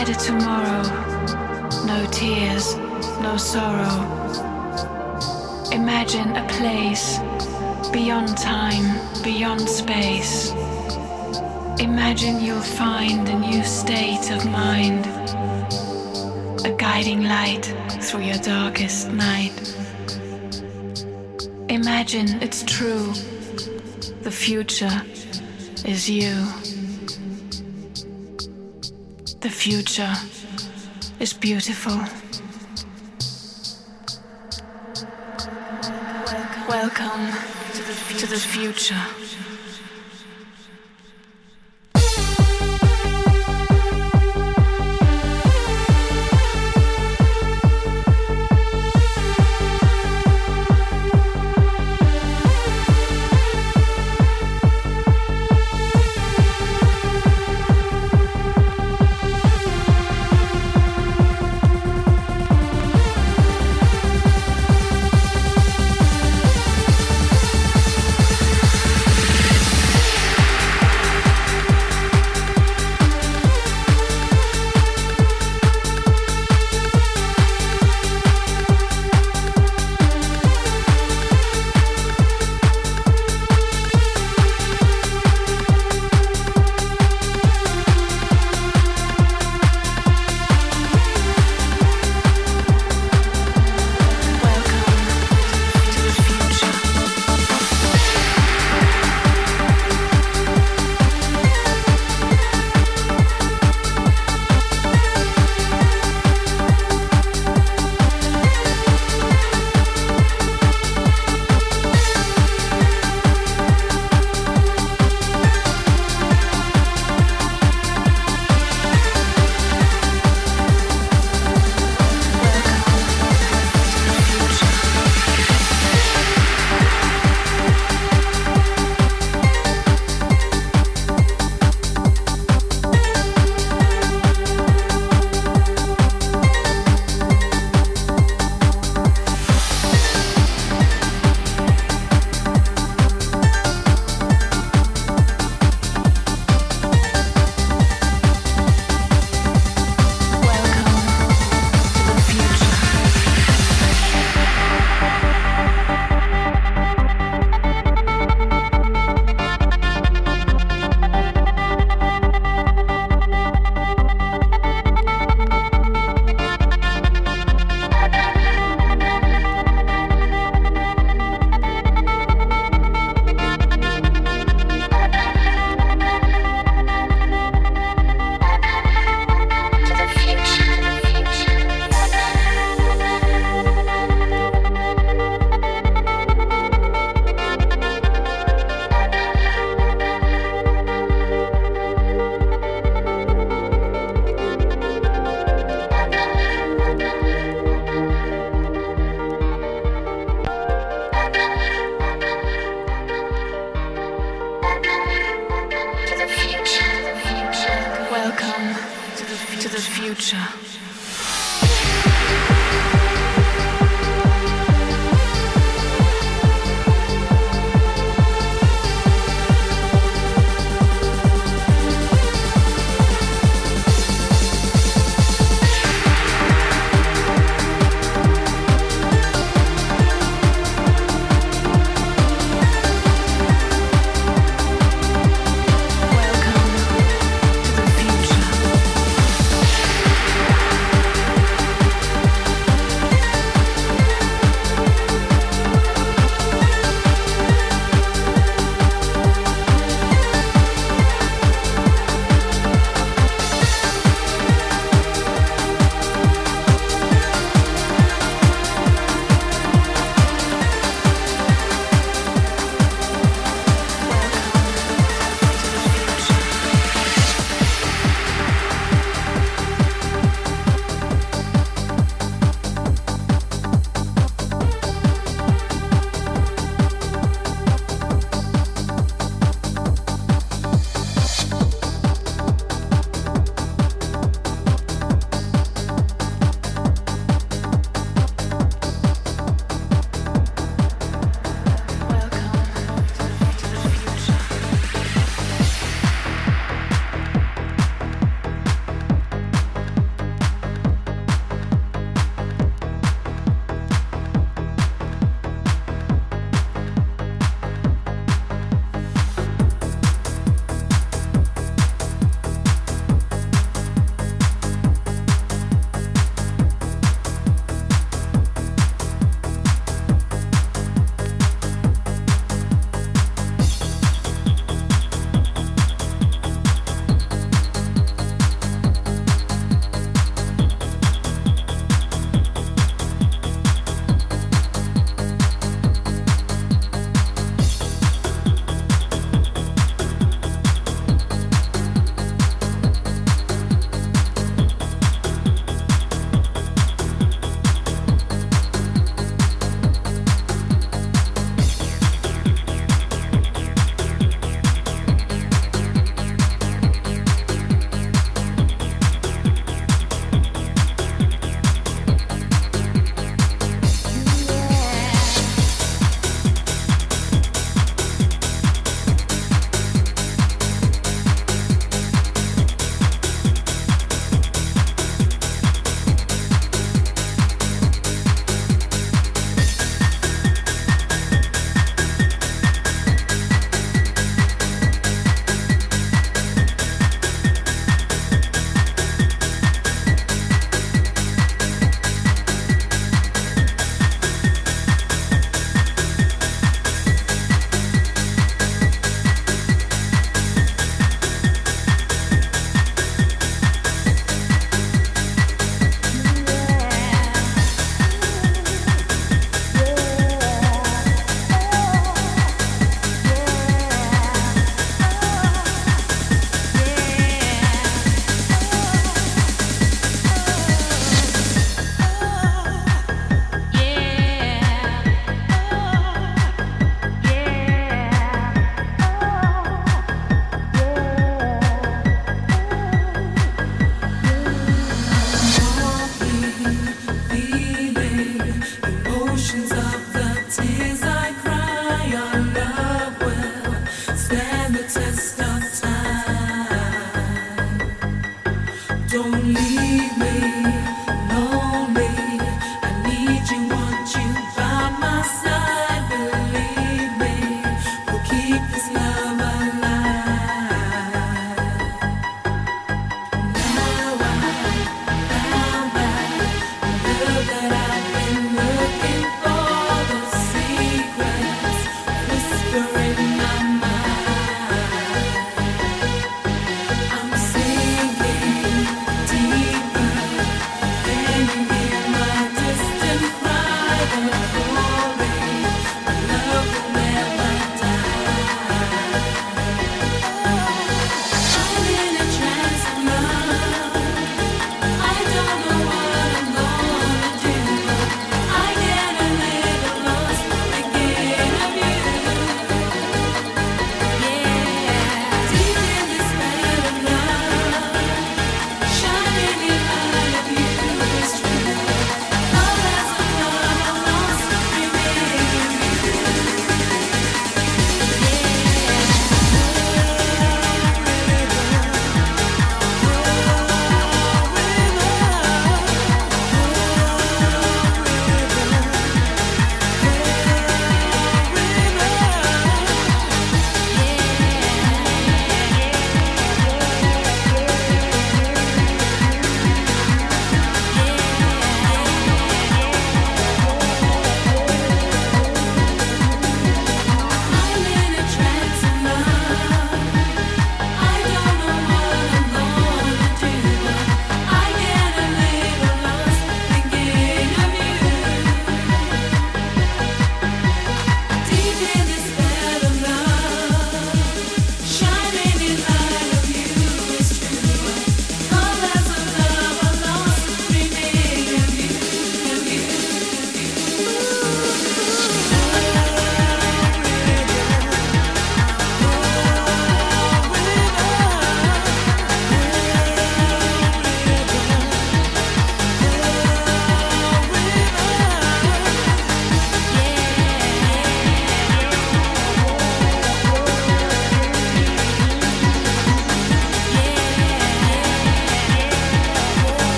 better tomorrow. No tears, no sorrow. Imagine a place beyond time, beyond space. Imagine you'll find a new state of mind, a guiding light through your darkest night. Imagine it's true, the future is you. The future is beautiful. Welcome to the future.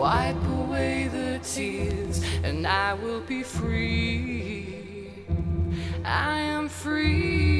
Wipe away the tears, and I will be free. I am free.